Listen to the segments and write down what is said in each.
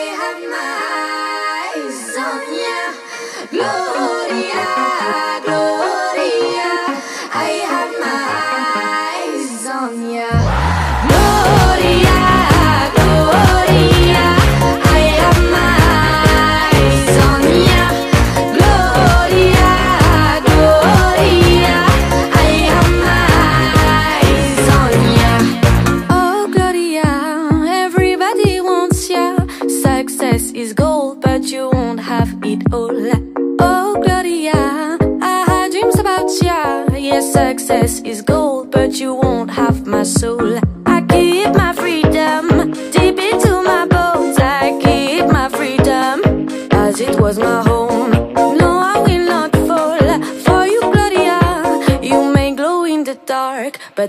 have my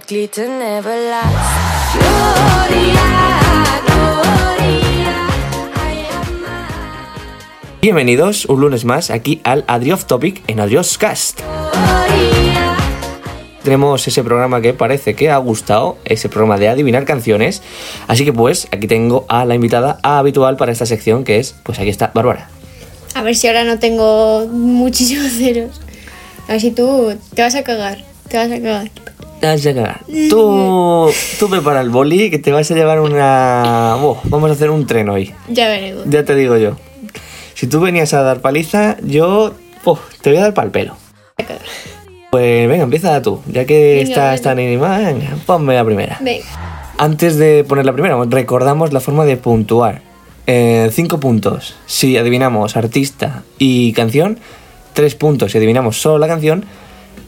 glitter never lasts. Gloria, Gloria, I have my Bienvenidos un lunes más aquí al Adri Off Topic en Adrios Cast. Gloria. Tenemos ese programa que parece que ha gustado, ese programa de adivinar canciones. Así que pues aquí tengo a la invitada habitual para esta sección que es, pues aquí está, Bárbara. A ver si ahora no tengo muchísimos ceros. A ver si tú te vas a cagar. Te vas a cagar. A. Tú, tú prepara el boli que te vas a llevar una... Buah, vamos a hacer un tren hoy. Ya veremos. Ya te digo yo. Si tú venías a dar paliza, yo te voy a dar pal pelo. Pues venga, empieza tú. Ya que Venga, estás venga. tan animada, venga, ponme la primera. Venga. Antes de poner la primera, recordamos la forma de puntuar. Eh, cinco puntos si adivinamos artista y canción, tres puntos si adivinamos solo la canción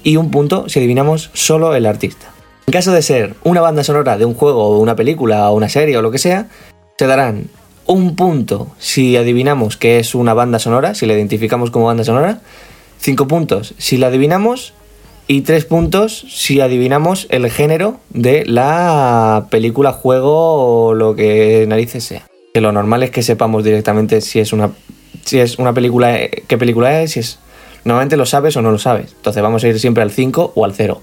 y un punto si adivinamos solo el artista. En caso de ser una banda sonora de un juego una película o una serie o lo que sea, se darán un punto si adivinamos que es una banda sonora, si la identificamos como banda sonora, cinco puntos si la adivinamos y tres puntos si adivinamos el género de la película, juego o lo que narices sea. Que lo normal es que sepamos directamente si es una, si es una película, qué película es, si es... Normalmente lo sabes o no lo sabes. Entonces vamos a ir siempre al 5 o al 0.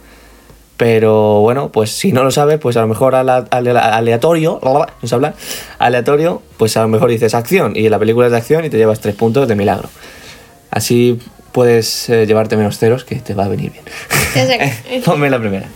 Pero bueno, pues si no lo sabes, pues a lo mejor ale- aleatorio, no sé hablar, aleatorio, pues a lo mejor dices acción y la película es de acción y te llevas tres puntos de milagro. Así puedes eh, llevarte menos ceros que te va a venir bien. A. Ponme la primera.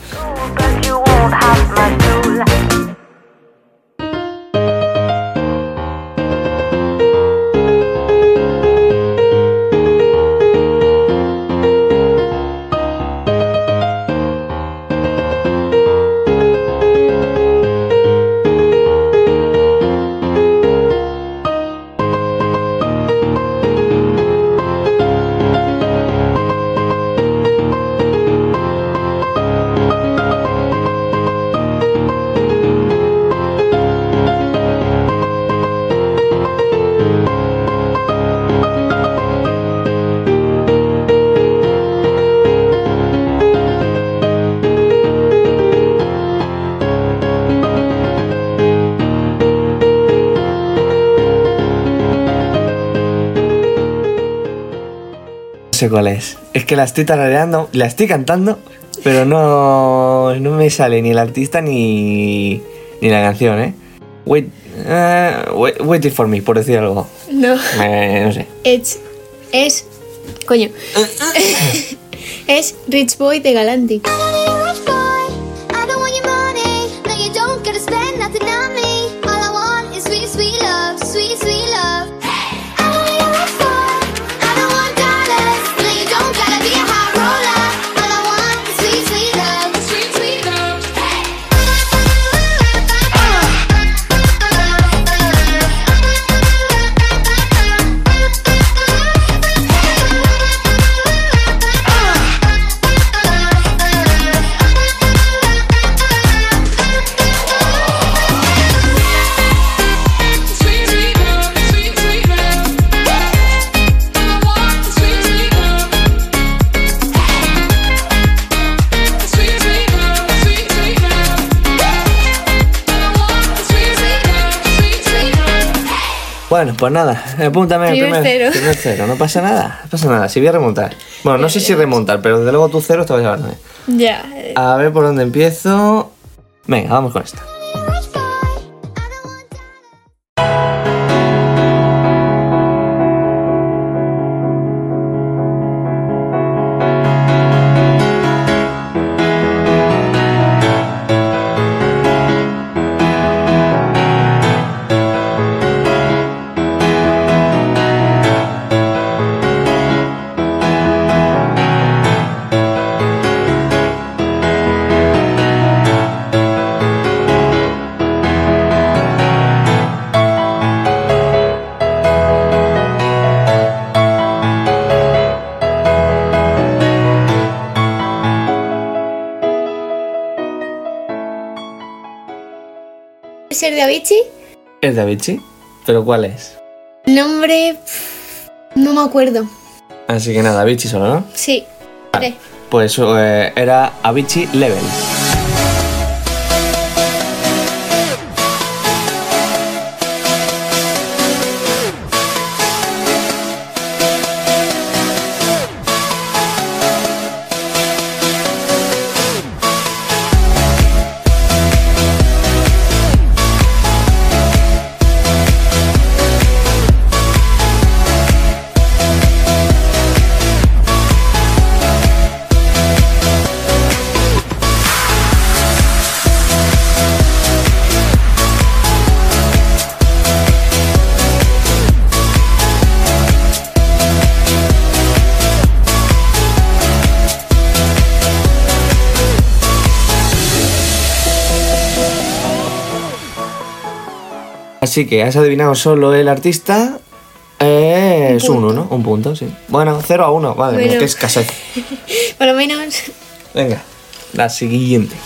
Sé cuál es. Es que la estoy tarareando, la estoy cantando, pero no, no me sale ni el artista ni, ni la canción, ¿eh? Wait, eh, wait, waiting for me, por decir algo. No. Eh, no sé. Es. Es. Coño. es Rich Boy de Galantic. Bueno, pues nada, apúntame el Primer cero. primer cero. No pasa nada, no pasa nada. Si voy a remontar. Bueno, no sé si remontar, pero desde luego tus ceros te vas a llevar también. Ya. eh, A ver por dónde empiezo. Venga, vamos con esta. De Avicii? ¿Es de Avicii? ¿Pero cuál es? Nombre. No me acuerdo. Así que nada, Avicii solo, ¿no? Sí. Vale. Pues eh, era Avicii Level. Así que has adivinado solo el artista. eh, Es Un uno, punto. ¿no? Un punto, sí. Bueno, 0 a 1, madre mía, Bueno. qué escasez. Por lo menos. Venga, la siguiente.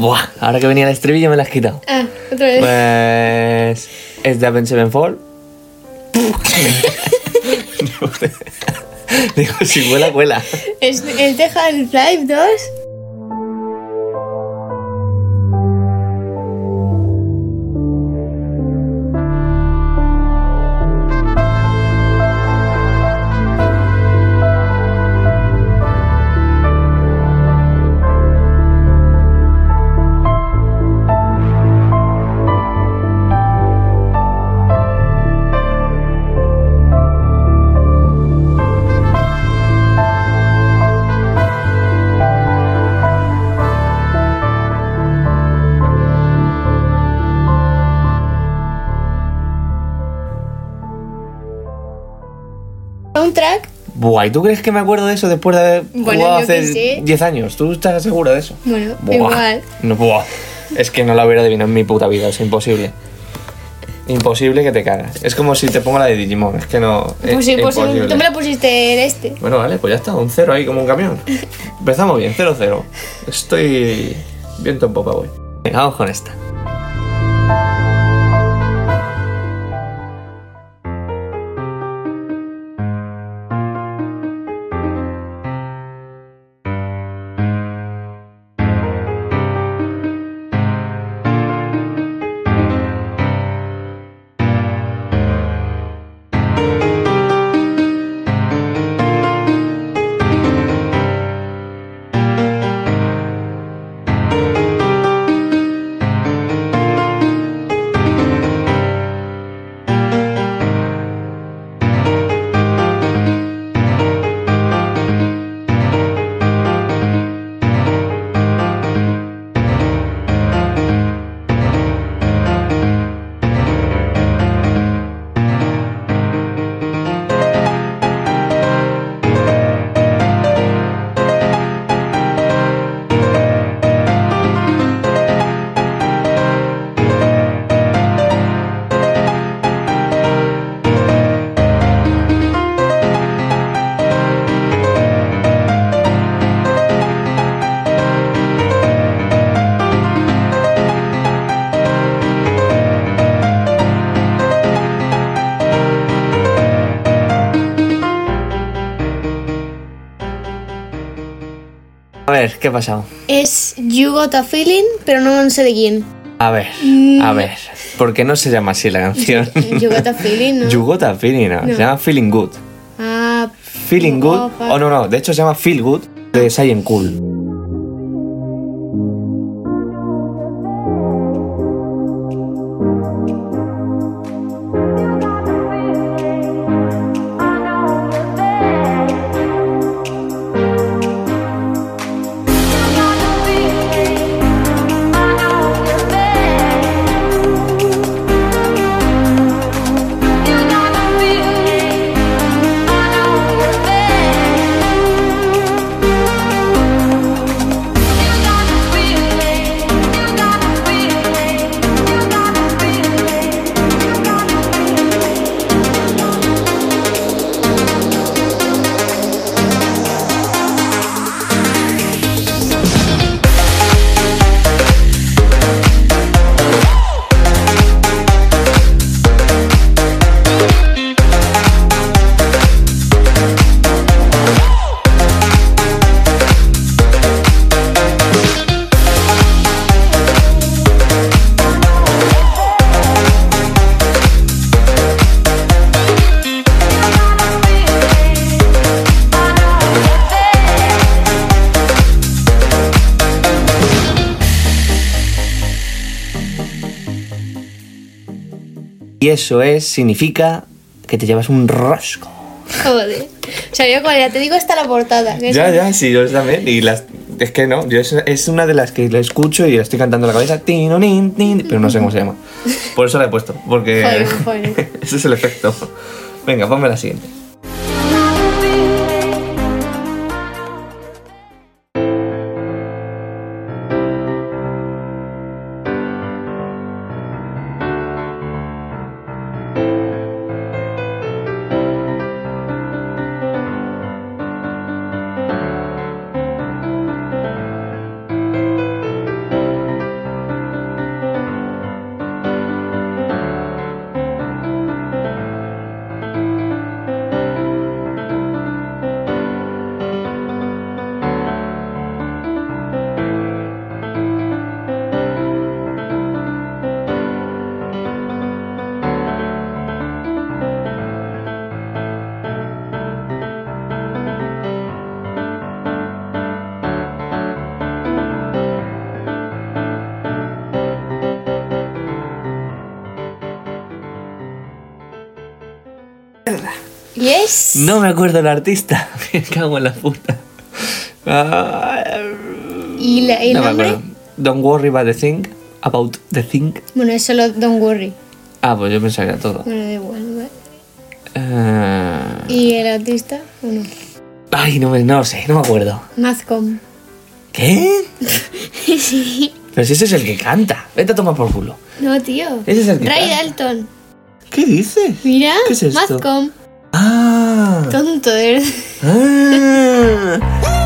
Buah, ahora que venía el estribillo me la has quitado. Ah, otra vez. Pues. ¿Es de Avenged Sevenfold? Digo, si vuela, vuela. Es el de Half-Life 2. Buah, ¿y tú crees que me acuerdo de eso después de haber Bueno, jugado hace sé. 10 años? ¿Tú estás seguro de eso? Bueno, Buah. igual. No, buah. Es que no la hubiera adivinado en mi puta vida, es imposible. Imposible que te cagas. Es como si te pongo la de Digimon, es que no. es Pues sí, pues sí, imposible. tú me lo pusiste en este. Bueno, vale, pues ya está, un cero ahí como un camión. Empezamos bien, 0-0. Estoy viento en popa, voy. Venga, vamos con esta. Ha pasado? Es You Got a Feeling, pero no sé de quién. A ver, Mm. a ver. ¿Por qué no se llama así la canción? You got a feeling, ¿no? You got a feeling, no. No. Se llama Feeling Good. Ah, Feeling Good. Oh. Oh, no, no. De hecho, se llama Feel Good de Saiyan Cool. Y eso es, significa que te llevas un rosco. joder. Sabía cuál era. Te digo hasta la portada. que Ya, ya, sí, yo también. Y las, es que no, yo es, es una de las que la escucho y la estoy cantando en la cabeza, tin, nin, tin, pero no sé cómo se llama. Por eso la he puesto, porque Joder, joder. ese es el efecto. Venga, ponme la siguiente. No me acuerdo el artista. Me cago en la puta. ¿Y la- el no me nombre? acuerdo. Don't worry about the thing. About the thing. Bueno, es solo Don't Worry. Ah, pues yo pensaba que era todo. Bueno, da igual. ¿vale? Ah, ¿Y el artista? ¿O no? Ay, no, me, no lo sé, no me acuerdo. Mazcom. ¿Qué? sí. Pero si ese es el que canta. Vete a tomar por culo. No, tío. Ese es el que Ray canta. Dalton. ¿Qué dices? Mira. ¿Qué es esto? Mazcom. Ah. Tonto, de verdad. ah.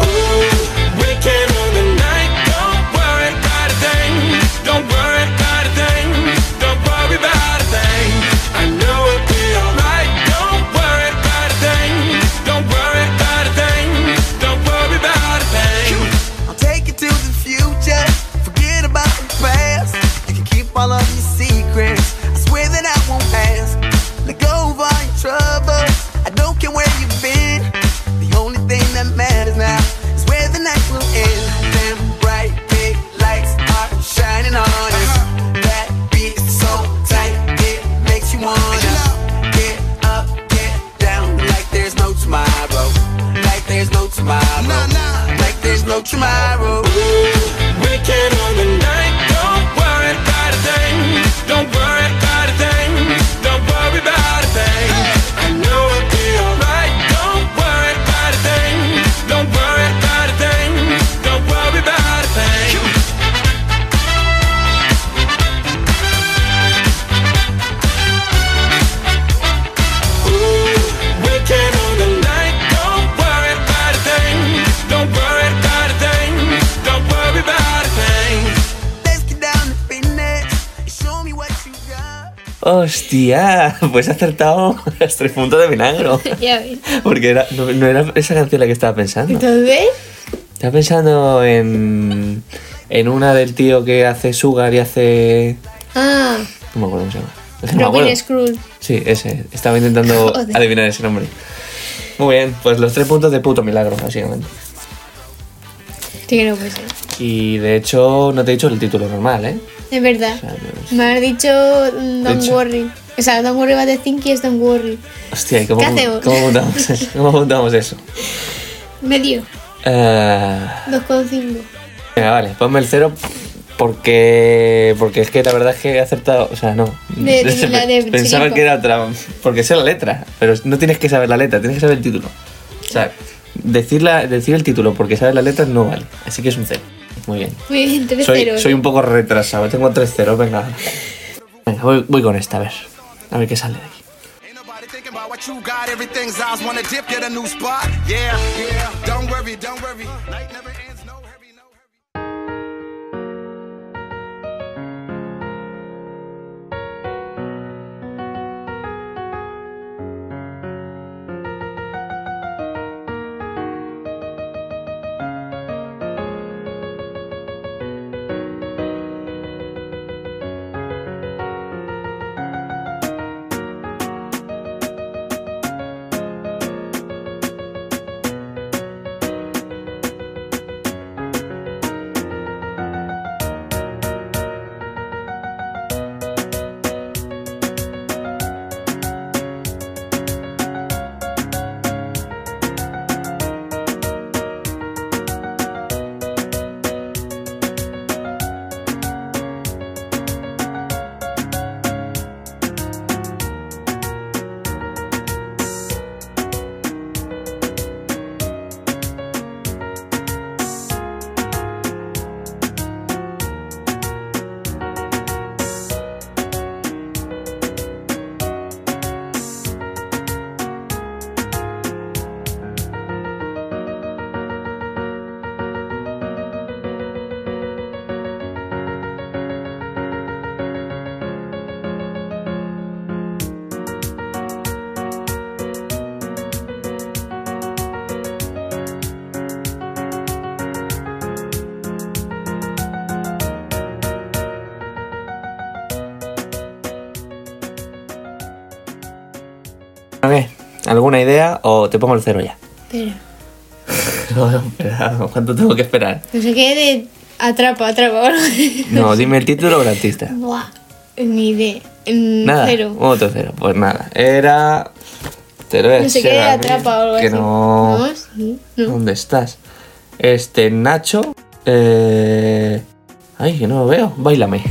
tomorrow. Hostia, pues he acertado los tres puntos de milagro. ya ves. Porque era, no, no era esa canción la que estaba pensando. Entonces, Estaba pensando en. En una del tío que hace Sugar y hace. Ah, No me acuerdo cómo se llama. Es que no me acuerdo. Robin. Sí, ese. Estaba intentando Joder. adivinar ese nombre. Muy bien, pues los tres puntos de puto milagro, básicamente. Sí que no puede ser. Y de hecho, no te he dicho el título normal, ¿eh? Es verdad. O sea, no- Me has dicho Don't hecho. worry. O sea, Don't worry about the think y es Don't worry. Hostia, ¿y cómo, ¿Qué hacemos? ¿cómo apuntamos eso? ¿Cómo apuntamos eso? Medio. Eh, 2,5. venga, vale, ponme el cero porque porque es que la verdad es que he acertado, o sea, no. De- de la de Pensaba Chirico. que era otra, porque sé la letra, pero no tienes que saber la letra, tienes que saber el título. O sea, decir, la- decir el título porque sabes la letra no vale, así que es un cero. Muy bien. Muy bien, 3 Soy, soy un poco retrasado, tengo tres ceros, venga. Venga, voy, voy con esta, a ver. A ver qué sale de ahí. ¿Alguna idea o te pongo el cero ya? Espera. No, ¿cuánto tengo que esperar? No sé qué de atrapa, atrapa. No, dime el título o el artista. Buah. Ni idea. Nada. Cero. Otro cero. Pues nada. Era. Te lo No sé qué de atrapa o algo que así. no. No, sí. No. ¿Dónde estás? Este, Nacho. Eh... Ay, que no lo veo. Bailame.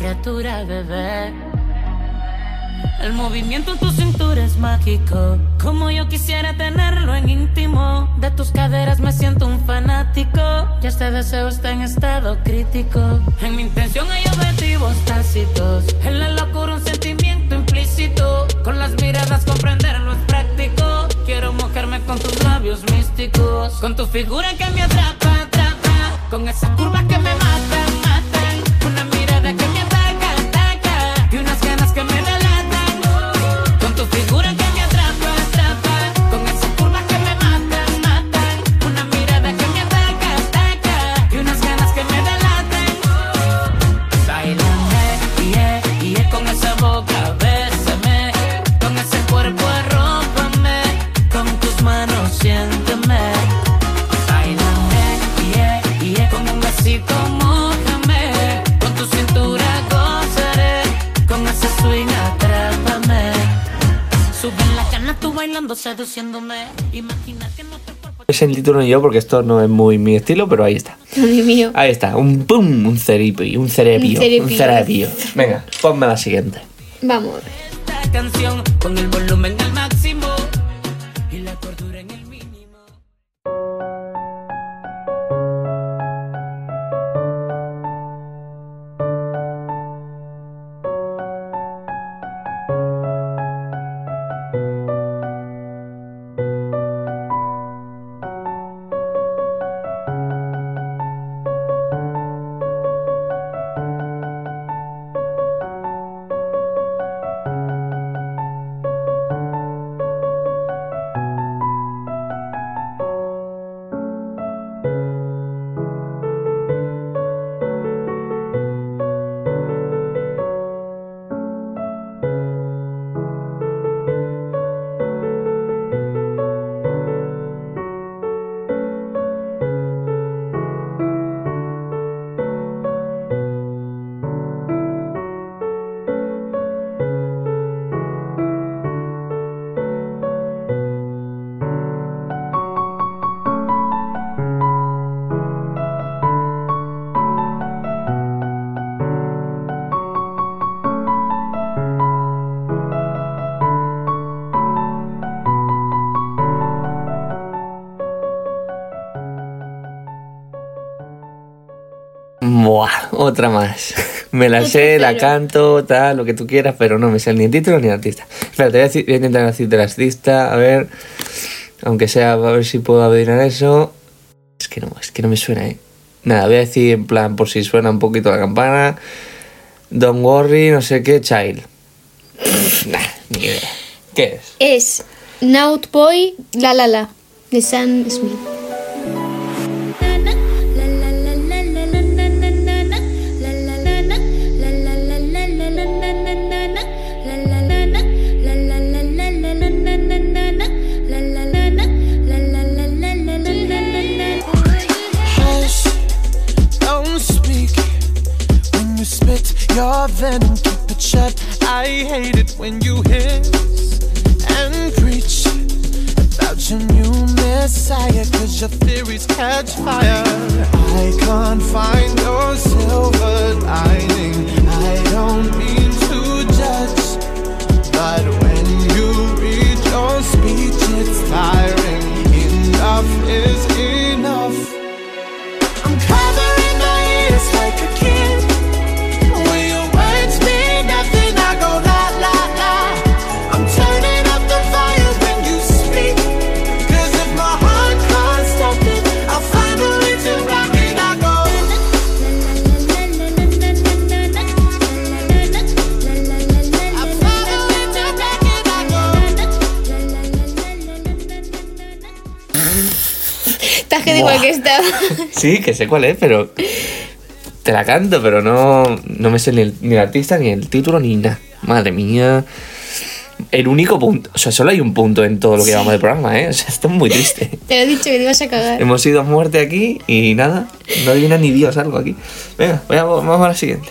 Criatura bebé. El movimiento en tu cintura es mágico. Como yo quisiera tenerlo en íntimo. De tus caderas me siento un fanático. Ya este deseo está en estado crítico. En mi intención hay objetivos tácitos. En la locura un sentimiento implícito. Con las miradas comprenderlo es práctico. Quiero mojarme con tus labios místicos. Con tu figura que me atrapa, atrapa. Con esas curvas que me matan, Es el título ni yo porque esto no es muy mi estilo, pero ahí está. Dios mío. Ahí está. Un pum, un ceripio, un cerepio. Un cerepio. Un cerepio. Venga, ponme la siguiente. Vamos a ver. esta canción con el volumen Buah, otra más. Me la sé, la canto, tal, lo que tú quieras, pero no me sé ni el título ni el artista. Espera, te voy a, decir- voy a intentar decirte el artista, a ver. Aunque sea, a ver si puedo adivinar eso. Es que no, es que no me suena, eh. Nada, voy a decir en plan, por si suena un poquito la campana. Don't worry, no sé qué, child. nah, ni idea. ¿Qué es? Es Naut Boy La La La de Sam Smith. Your venom. Keep it shut. I hate it when you hiss and preach about your new messiah. Cause your theories catch fire. I can't find your silver lining. I don't mean to judge. But when you read your speech, it's tiring. Enough is enough. De que estaba. Sí, que sé cuál es, pero. Te la canto, pero no, no me sé ni el, ni el artista, ni el título, ni nada. Madre mía. El único punto. O sea, solo hay un punto en todo lo que llevamos del programa, ¿eh? O sea, esto es muy triste. Te lo he dicho que te ibas a cagar. Hemos ido a muerte aquí y nada. No adivina ni Dios algo aquí. Venga, voy a- vamos a la siguiente.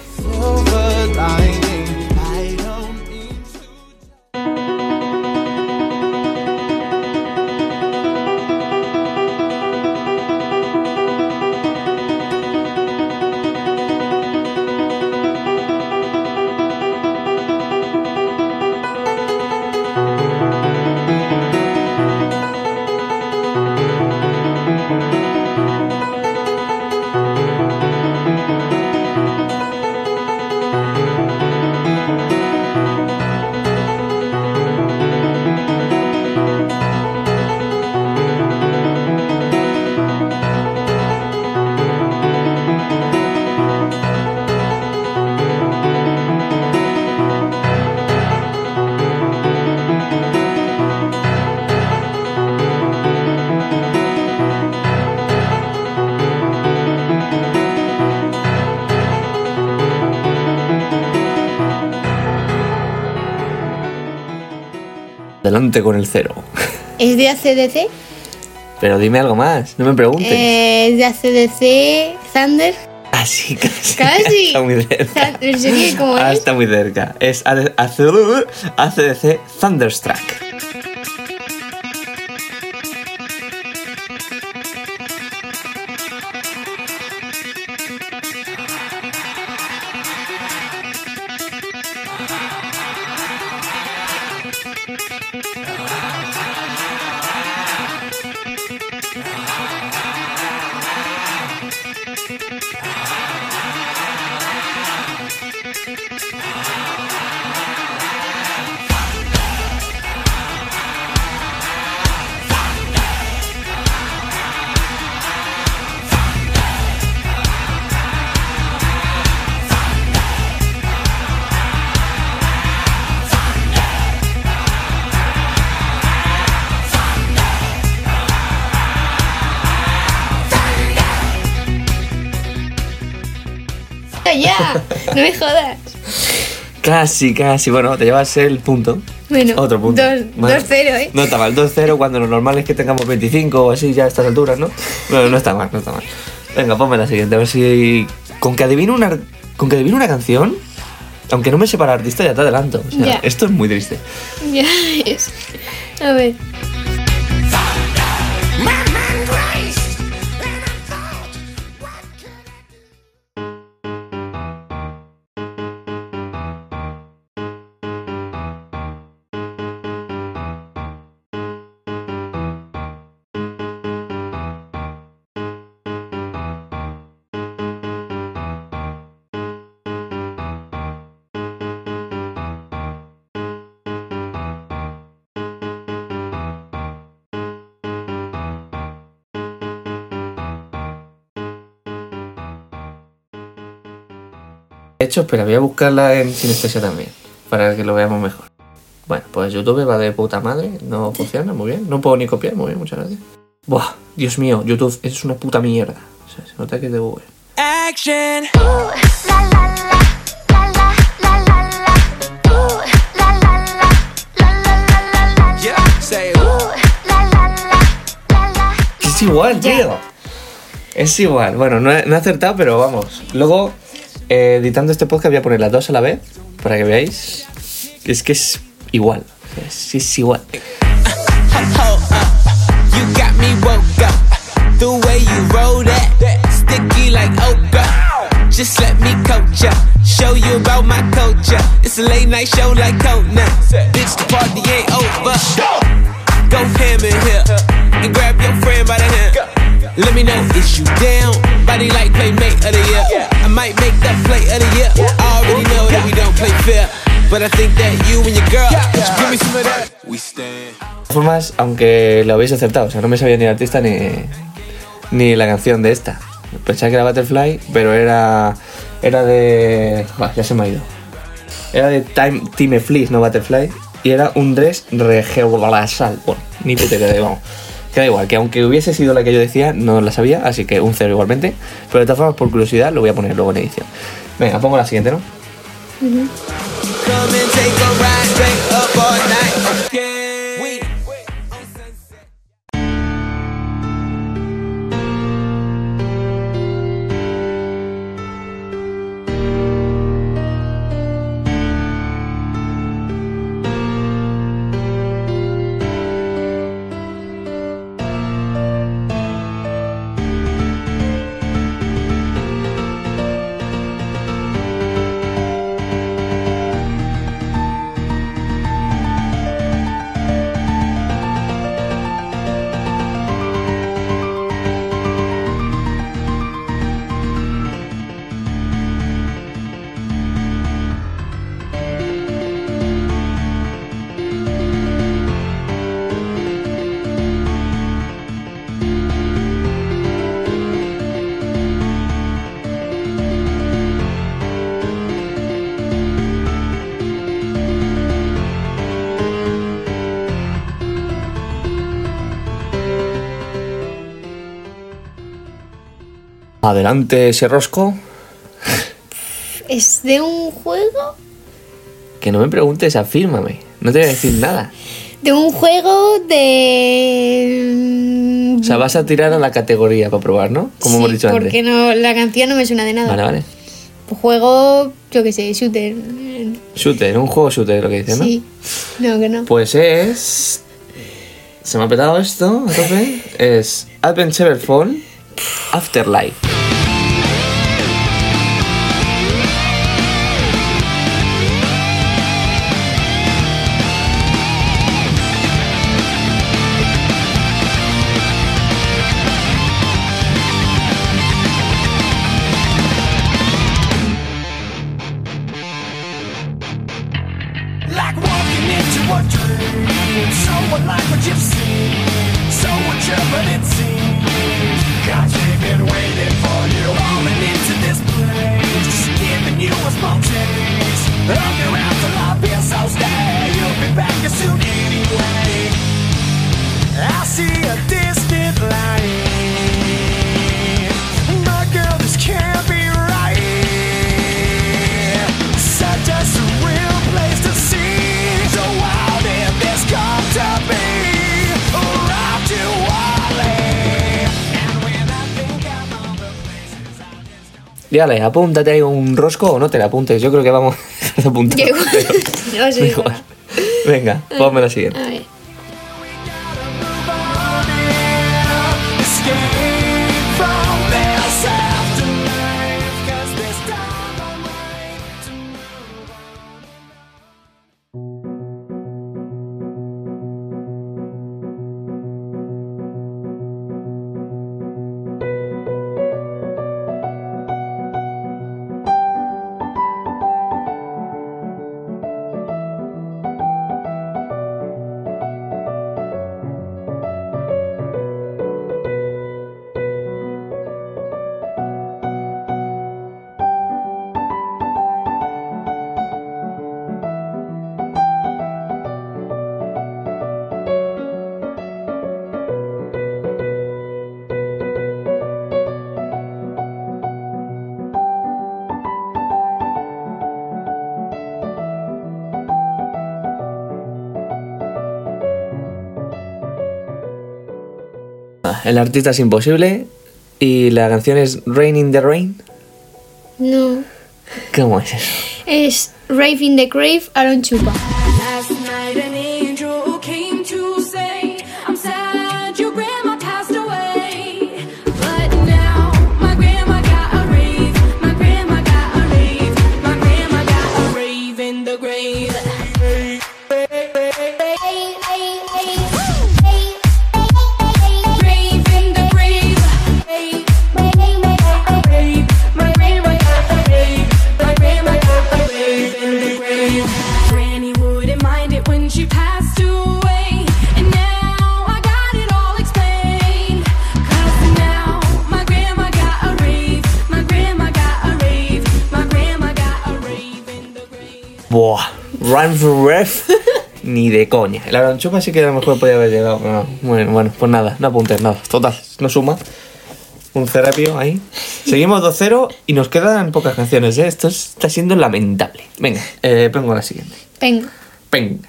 El cero. ¿Es de ACDC? Pero dime algo más, no me preguntes. Eh, ¿Es de ACDC Thunder? Casi, casi. Casi. Está muy cerca. Thun- ¿En serio? ¿Cómo Ah, es? está muy cerca. Es ACDC Thunderstruck. Me jodas. Casi, casi. Bueno, te llevas el punto. Bueno, Otro punto. dos- Vale. 2-0, ¿eh? No está mal, 2-0 cuando lo normal es que tengamos 25 o así ya a estas alturas, ¿no? Bueno, no está mal, no está mal. Venga, ponme la siguiente, a ver si. Con que adivino una, con que adivino una canción, aunque no me sepa el artista, ya te adelanto. O sea, esto es muy triste. Ya es. A ver. Hecho, espera, voy a buscarla en Sinestesia también, para que lo veamos mejor. Bueno, pues YouTube va de puta madre, no funciona, muy bien. No puedo ni copiar, muy bien, muchas gracias. Buah, Dios mío, YouTube es una puta mierda. O sea, se nota que es de Google. Action. Es igual, tío. Es igual. Bueno, no he, no he acertado, pero vamos. Luego, eh, editando este podcast, voy a poner las dos a la vez para que veáis. Es que es igual. Es, es igual. Just let me coach ya, show you about my culture. It's a late night show like Conan. Bitch, the party ain't over. Go ham in here and grab your friend by the hand. Let me know is you down. Body like playmate of the year. Might make that play of the year. I already know that we don't play fair. But I think that you and your girl should give me some of that. We stand. De todas formas, aunque lo habéis acertado, o sea, no me sabía ni el artista ni, ni la canción de esta. Pensaba que era Butterfly, pero era. Era de. Bah, ya se me ha ido. Era de Time, Time Fleece, no Butterfly. Y era un dress regebrasal. Bueno, ni puta idea de vamos. Queda igual, que aunque hubiese sido la que yo decía, no la sabía, así que un cero igualmente. Pero de todas formas, por curiosidad, lo voy a poner luego en edición. Venga, pongo la siguiente, ¿no? Come and Adelante, ese rosco. ¿Es de un juego? Que no me preguntes, afírmame. No te voy a decir nada. De un juego de... O sea, vas a tirar a la categoría para probar, ¿no? Como Sí, hemos dicho antes. porque no, la canción no me suena de nada. Vale, vale. Juego, yo qué sé, shooter. Shooter, un juego shooter, lo que dices, ¿no? Sí. No, que no. Pues es. Se me ha petado esto a tope. Es Adventure Phone Afterlife. Apúntate ahí un rosco o no te la apuntes. Yo creo que vamos a apuntar. Sí, Igual. Venga, ponme la siguiente. A ver. El artista es imposible y la canción es Rain in the Rain. No. ¿Cómo es eso? Es Rave in the Grave, Aaron Chupa. De coña. El Aaron Chupa sí que a lo mejor podía haber llegado. pero no. Bueno, bueno, pues nada, no apuntes nada. Total, no suma. Un cerapio ahí. Seguimos 2-0 y nos quedan pocas canciones, ¿eh? Esto es- está siendo lamentable. Venga, eh, pongo la siguiente. Venga. Venga.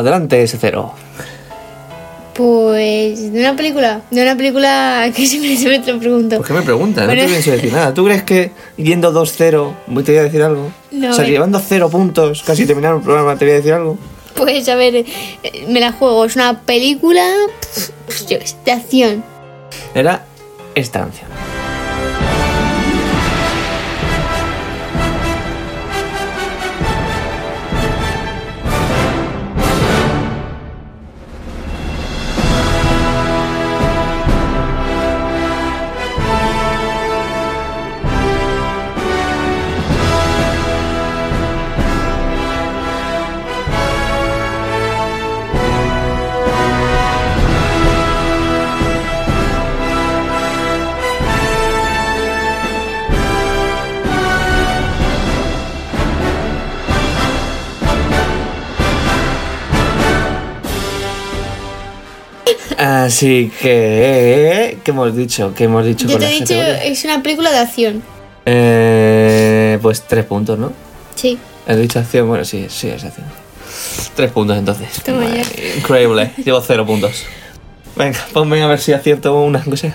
Adelante, ese cero. Pues de una película, de una película que siempre se me te pregunto. ¿Por qué me preguntas? Bueno. No te pienso decir nada. ¿Tú crees que yendo 2-0 te voy a decir algo? No, o sea, eh. llevando 0 puntos, casi terminar el programa, te voy a decir algo. Pues a ver, eh, me la juego. Es una película yo de acción. Era esta Así que... ¿Qué hemos dicho? ¿Qué hemos dicho Yo con te he dicho, categorías? es una película de acción. Eh, pues tres puntos, ¿no? Sí. He dicho acción, bueno, sí, sí, es acción. Tres puntos entonces. Increíble, llevo cero puntos. Venga, ponme a ver si acierto una cosa.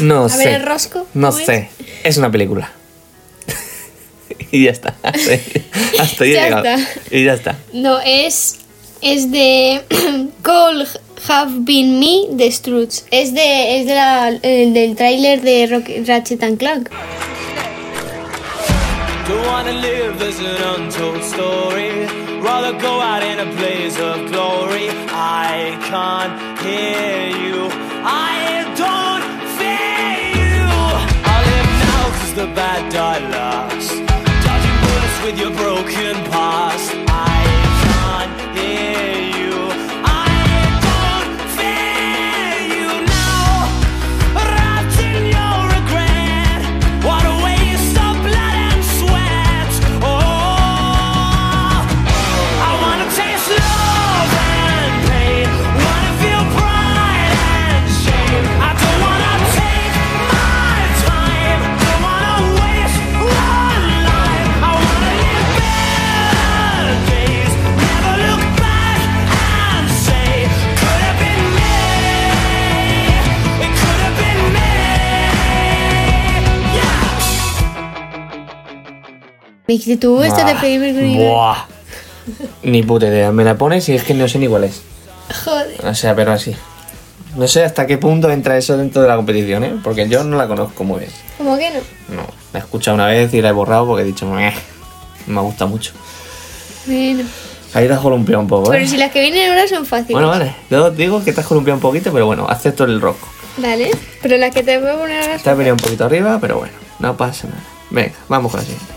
No A sé. ver el rosco. No ¿cómo es? sé. Es una película. y ya está. Hasta ahí, hasta ahí he Ya llegado. está. Y ya está. No, es. Es de. Call Have Been Me de Struts. Es de. Es de la, el del tráiler de Rock- Ratchet and Clank. Don't wanna live as an untold story. Rather go out in a blaze of glory. I can't hear you. I don't the bad die last. Dodging bullets with your broken past. Dijiste tú, esta de. Freddie Mercury. Buah. Ni puta idea. Me la pones y es que no sé ni cuál es. Joder. O sea, pero así. No sé hasta qué punto entra eso dentro de la competición, ¿eh? Porque yo no la conozco muy bien. ¿Cómo que no? No, la he escuchado una vez y la he borrado porque he dicho, "Meh, me gusta mucho. Bueno. Ahí te has columpiado un poco, Pero ¿eh? si las que vienen ahora son fáciles. Bueno, vale. Yo digo que te has columpiado un poquito, pero bueno, acepto el rock. Vale. Pero las que te voy a poner ahora Te has venido un poquito arriba, pero bueno, no pasa nada. Venga, vamos con la siguiente.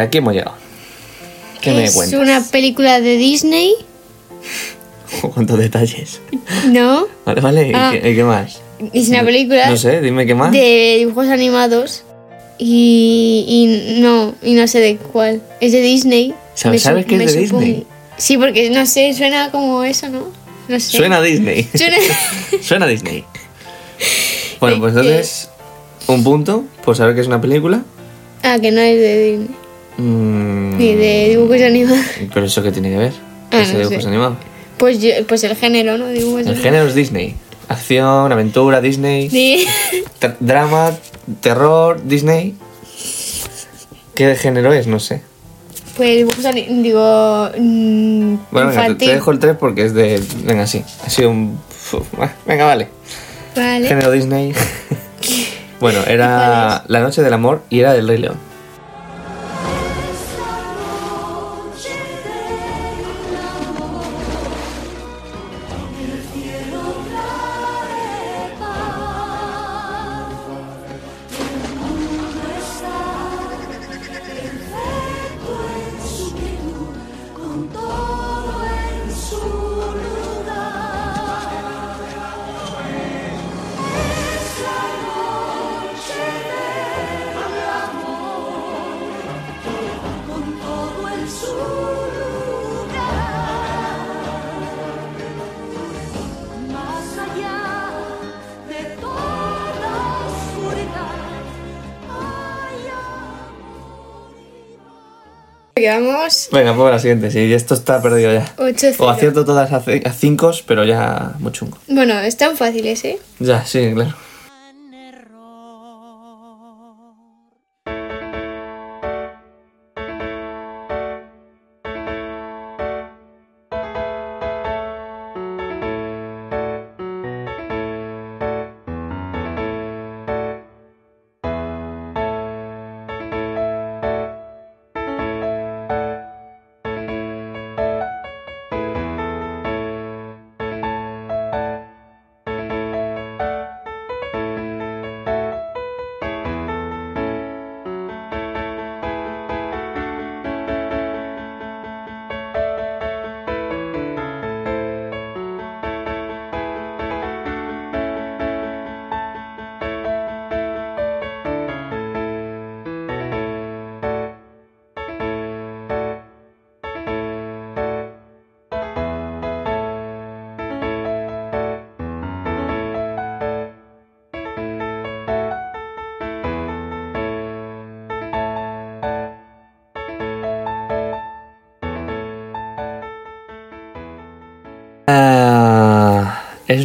Hasta aquí hemos llegado. ¿Qué me es cuentas? una película de Disney. ¿Cuántos detalles? No. Vale, vale. ¿Y, Ah. qué, y qué más? Es una película No sé, dime qué más. de dibujos animados. Y, y no, y no sé de cuál. Es de Disney. ¿Sabes- sabes que es de supongo- Disney? Sí, porque no sé, suena como eso, ¿no? No sé. Suena a Disney. Suena- Suena a Disney. Bueno, pues entonces, un punto por saber que es una película. Ah, que no es de Disney. Mm, Ni de dibujos animados. Pero eso qué tiene que ver? Ah, no dibujos animados. Pues, yo- pues el género, ¿no? Dibujos El animados. género es Disney. Acción, aventura, Disney. Sí. Drama, terror, Disney. ¿Qué género es? No sé. Pues dibujos animados. Digo. mm, Bueno, venga, te, dejo el 3 porque es de. Venga, sí. Ha sido un. Venga, vale. Vale. Género Disney. bueno, ¿Cuál era La Noche del Amor y era del Rey León. Venga, pues la siguiente. Sí, esto está perdido ya. 8 O acierto todas a 5, pero ya muy chungo. Bueno, están fáciles, ¿eh? Ya, sí, claro.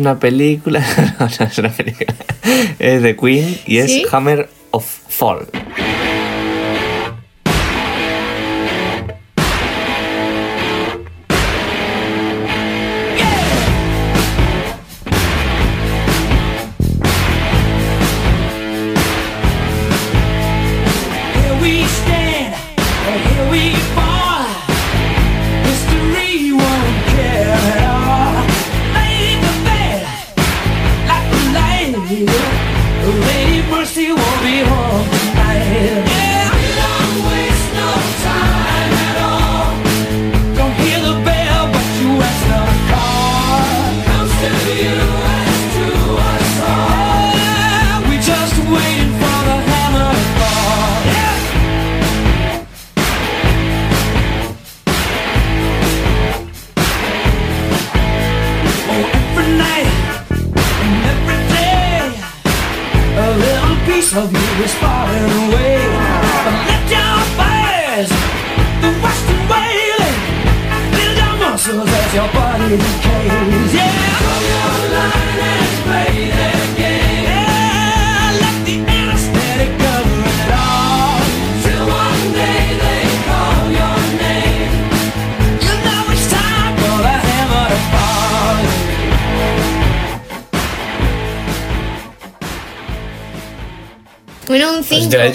Una película. no, no es una película. Es de Queen y es. Hammer of Fall.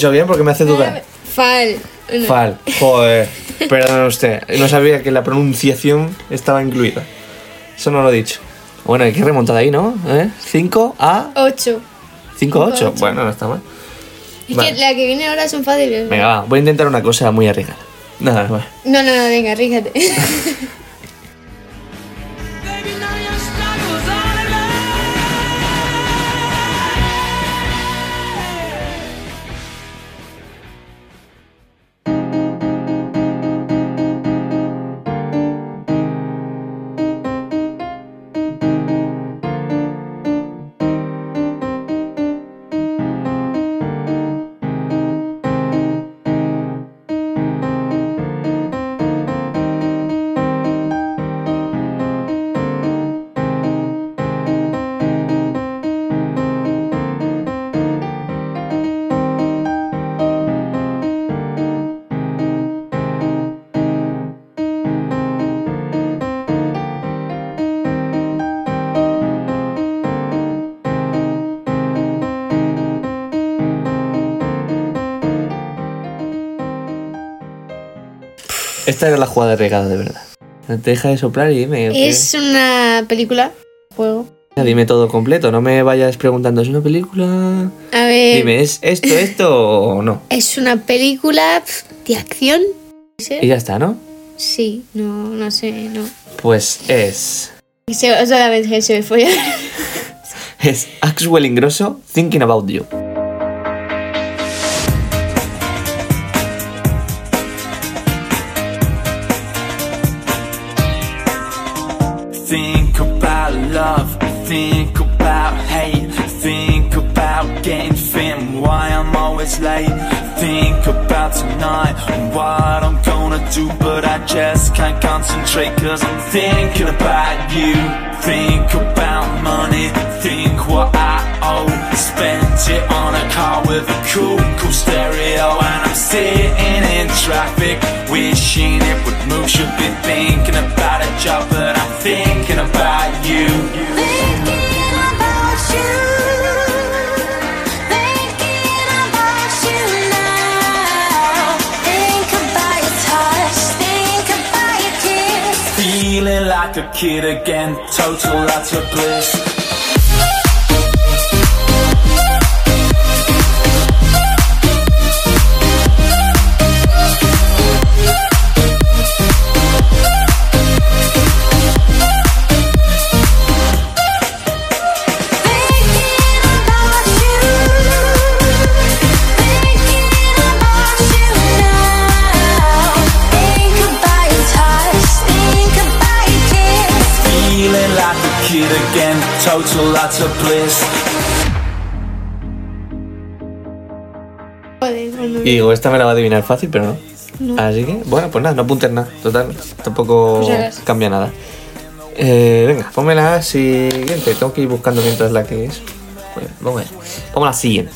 Dicho bien porque me hace dudar. Fal. Bueno, Fal. Joder. Perdón usted. No sabía que la pronunciación estaba incluida. Eso no lo he dicho. Bueno, hay que remontar ahí, ¿no? ¿Eh? 5 a 8. 5 a 8. ocho. Bueno, no está mal. Es Vale. que la que viene ahora son fáciles. Venga, va. Voy a intentar una cosa muy arriesgada. Nada. No, no, no, venga, ríjate. Esta era la jugada regada, de verdad. Deja de soplar y dime. es una película, juego. Dime todo completo, no me vayas preguntando, ¿es una película? A ver. Dime, ¿es esto, esto o no? Es una película de acción. Y ya está, ¿no? Sí, no, no sé, no. Pues es. Se, o sea, la vez que se me fue. Es Axwell Ingrosso Thinking About You. Always late. Think about tonight and what I'm gonna do, but I just can't concentrate cause I'm thinking about you. Think about money, think what I owe. Spent it on a car with a cool, cool stereo, and I'm sitting in traffic, wishing it would move. Should be thinking about a job, but I'm thinking about you. Feeling like a kid again, total utter bliss. Total utter bliss. Joder, bueno. Y digo, esta me la va a adivinar fácil, pero no. Así que, bueno, pues nada, no apuntes nada. Total, tampoco Pues cambia nada. Eh, venga, ponme la siguiente. Tengo que ir buscando mientras la que es. Bueno, vamos a ver. Pongo la siguiente.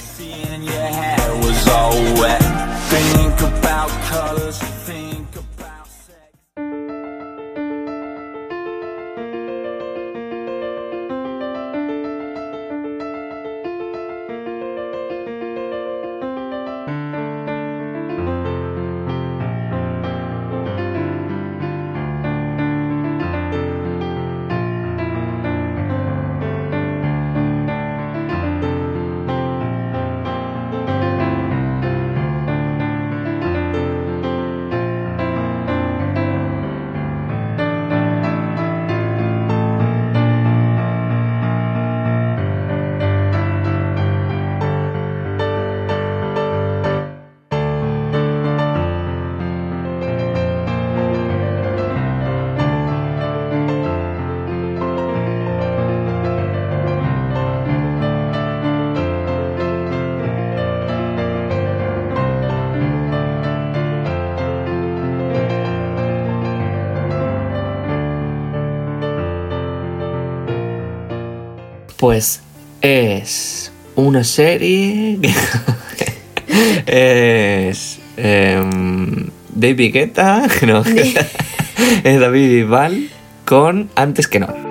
Pues es una serie. es. em, David Guetta. No, es David Bisbal con Antes que no.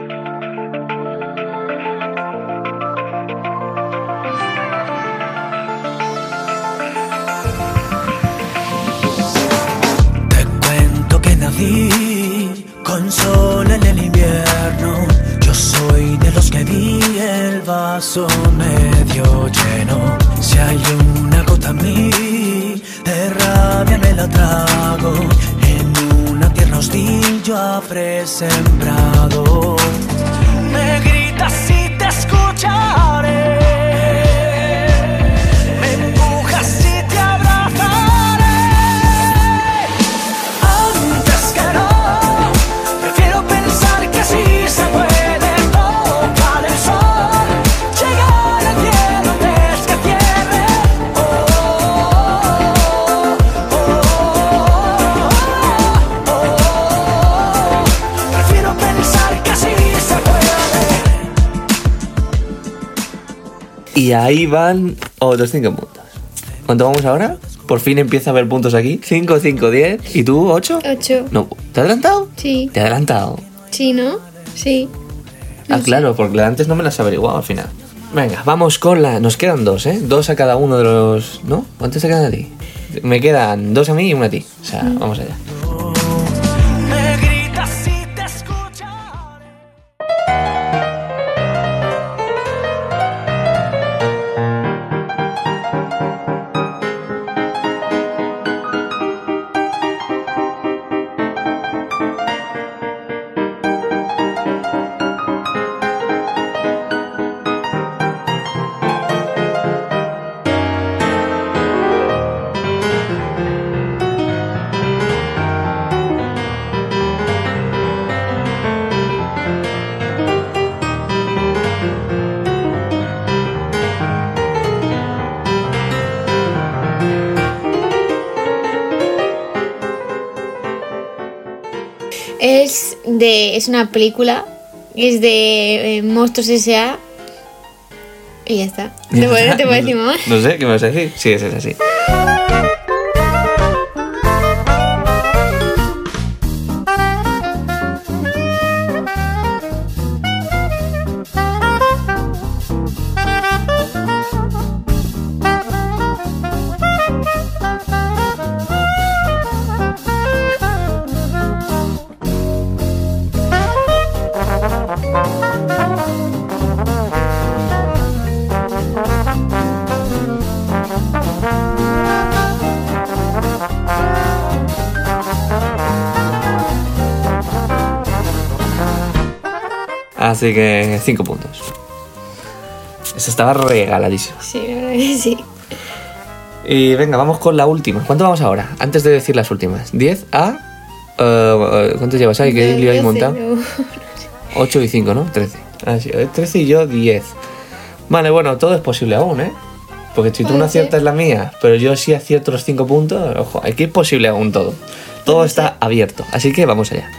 Y ahí van otros 5 puntos. ¿Cuánto vamos ahora? Por fin empieza a haber puntos aquí. 5, 5, 10. ¿Y tú, 8? 8. No, ¿te has adelantado? Sí. Te he adelantado. Sí, ¿no? Sí. Ah, claro, porque antes no me las he averiguado al final. Venga, vamos con la. Nos quedan dos, ¿eh? Dos a cada uno de los. ¿No? ¿Cuántos te quedan a ti? Me quedan dos a mí y una a ti. O sea, vamos allá. Una película. Es de eh, Monstruos S.A. Y ya está. Te a decir más. No sé, ¿qué me vas a decir? Sí, ese es así. Así que 5 puntos. Esa estaba regaladísima. Sí, sí. Y venga, vamos con la última. ¿Cuánto vamos ahora? Antes de decir las últimas. 10 a... eh, ¿Cuánto llevas ahí? ¿Qué lío hay montado? no. 8 y 5, ¿no? 13. Ah, sí, eh, 13 y yo 10. Vale, bueno, todo es posible aún, ¿eh? Porque si tú no aciertas la mía, pero yo sí acierto los 5 puntos, ojo, aquí es posible aún todo. Todo está abierto, así que vamos allá.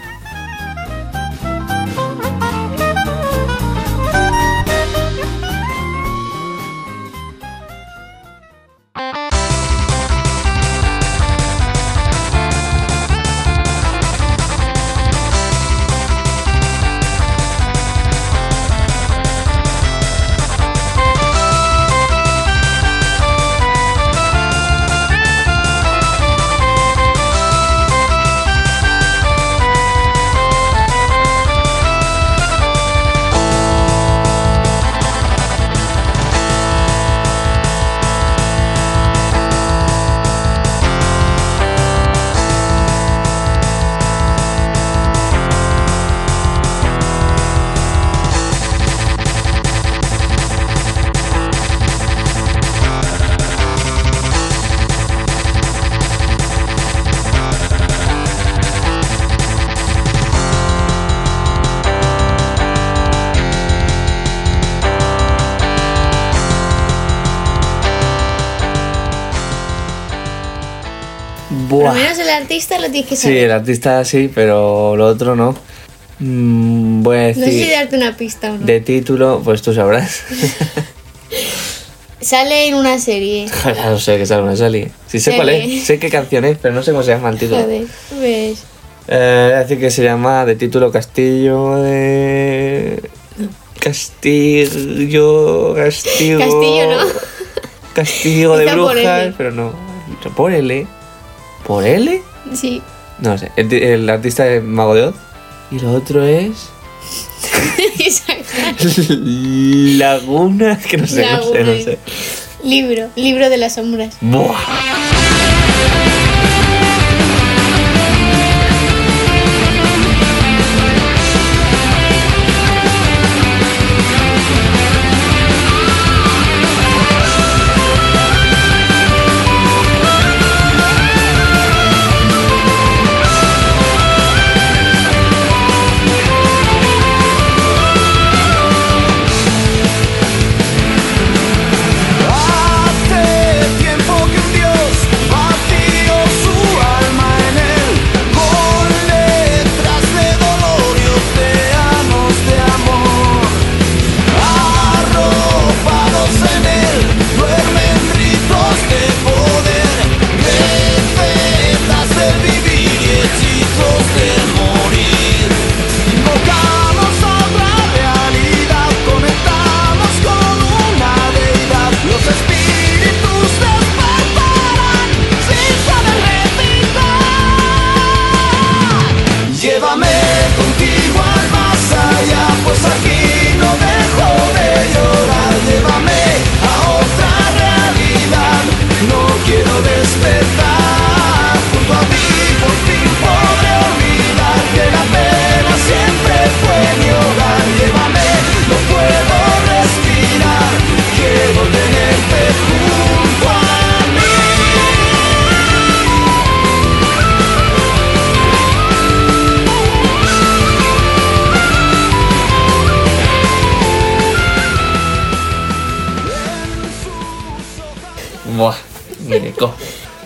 Lo tienes que Sí, el artista sí, pero lo otro no. Mm, voy a No sé si decir darte una pista o no. de título, pues tú sabrás. Sale en una serie. ya no sé qué sale una serie. Sí sé cuál es, sé qué canción es, pero no sé cómo se llama el título. Joder, pues. Eh, voy a decir que se llama de título Castillo de... Castillo... Castigo... Castillo, ¿no? Castigo de brujas, pero no. ¿Por L? ¿Por L? Sí. No sé. El, el artista es Mago de Oz. Y lo otro es... Laguna... Que no sé, no sé, no sé. libro, libro de las sombras. Buah.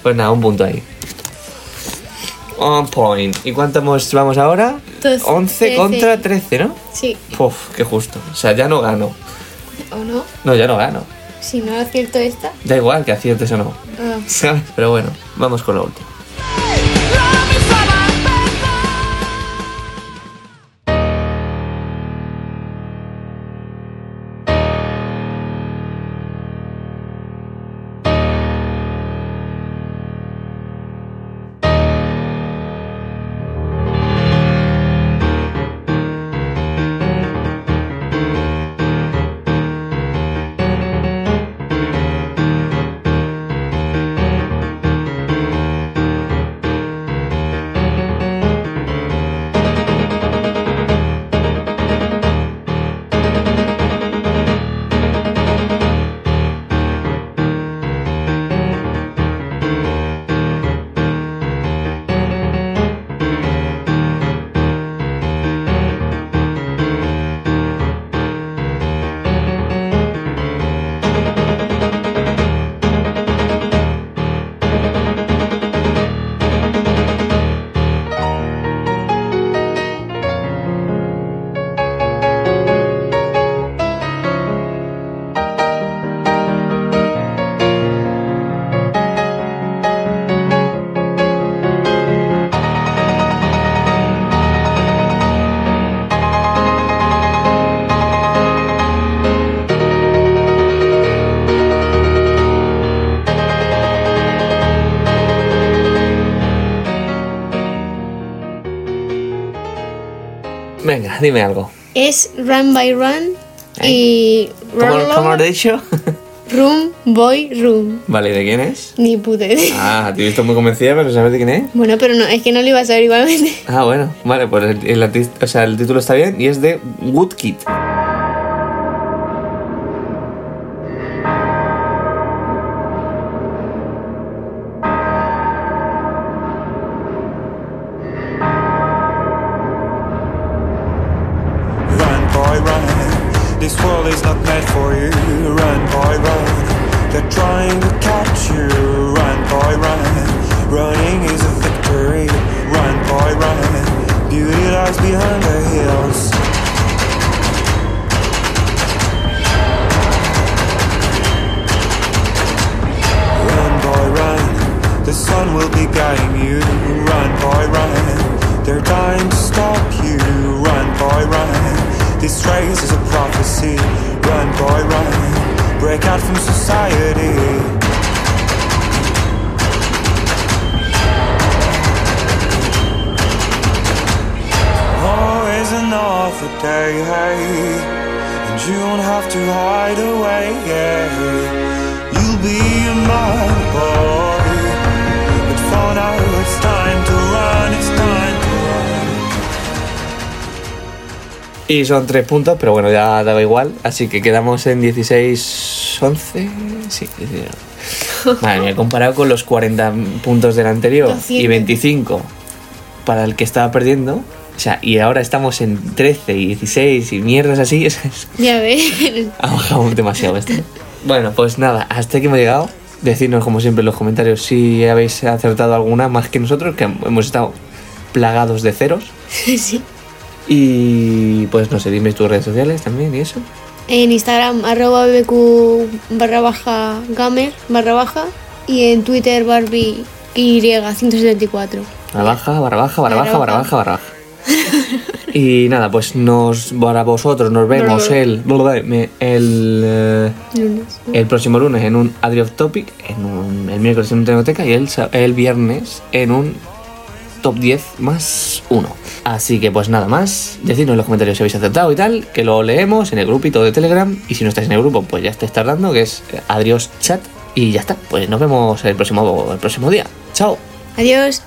Pues nada, un punto ahí. On point. ¿Y cuánto vamos ahora? Doce, 11 trece. contra 13, ¿no? Sí, Uf, qué justo. O sea, ya no gano. o no. No, ya no gano. Si no acierto esta. Da igual que aciertes o no. ah, ¿Sabes? Pero bueno, vamos con lo último. Venga, dime algo. es Run by Run y ¿Cómo, Run cómo lo he dicho? Room Boy Room. vale, ¿de quién es? Ni puta idea. Ah, te he visto muy convencida, pero ¿sabes de quién es? Bueno, pero no, es que no lo iba a saber igualmente. Ah, bueno, vale, pues el, o sea, el título está bien y es de Woodkid. Son tres puntos, pero bueno, ya daba igual. Así que quedamos en 16, 11. Sí, 16. Madre mía, comparado con los 40 puntos del anterior y 200. 25 para el que estaba perdiendo. O sea, y ahora estamos en 13 y 16 y mierdas así. Ya ves. ha bajado demasiado esto. Bueno, pues nada, hasta aquí hemos llegado. Decidnos, como siempre, en los comentarios si habéis acertado alguna más que nosotros, que hemos estado plagados de ceros. sí. Y pues no sé, dime tus redes sociales también y eso. En Instagram, arroba bbq barra baja gamer barra baja. Y en Twitter, Barbie Y174. Barra baja, barra baja, barra baja, barra baja, barra baja. Y nada, pues nos para vosotros nos vemos el el, eh, Lunes. el próximo lunes en un Adri Topic, en un, el miércoles en un Tenoteca y el, el viernes en un top 10 más 1. Así que pues nada más, decidnos en los comentarios si habéis aceptado y tal, que lo leemos en el grupito de Telegram y si no estáis en el grupo pues ya estáis tardando, que es eh, Adrios Chat y ya está, pues nos vemos el próximo, el próximo día. Chao. Adiós.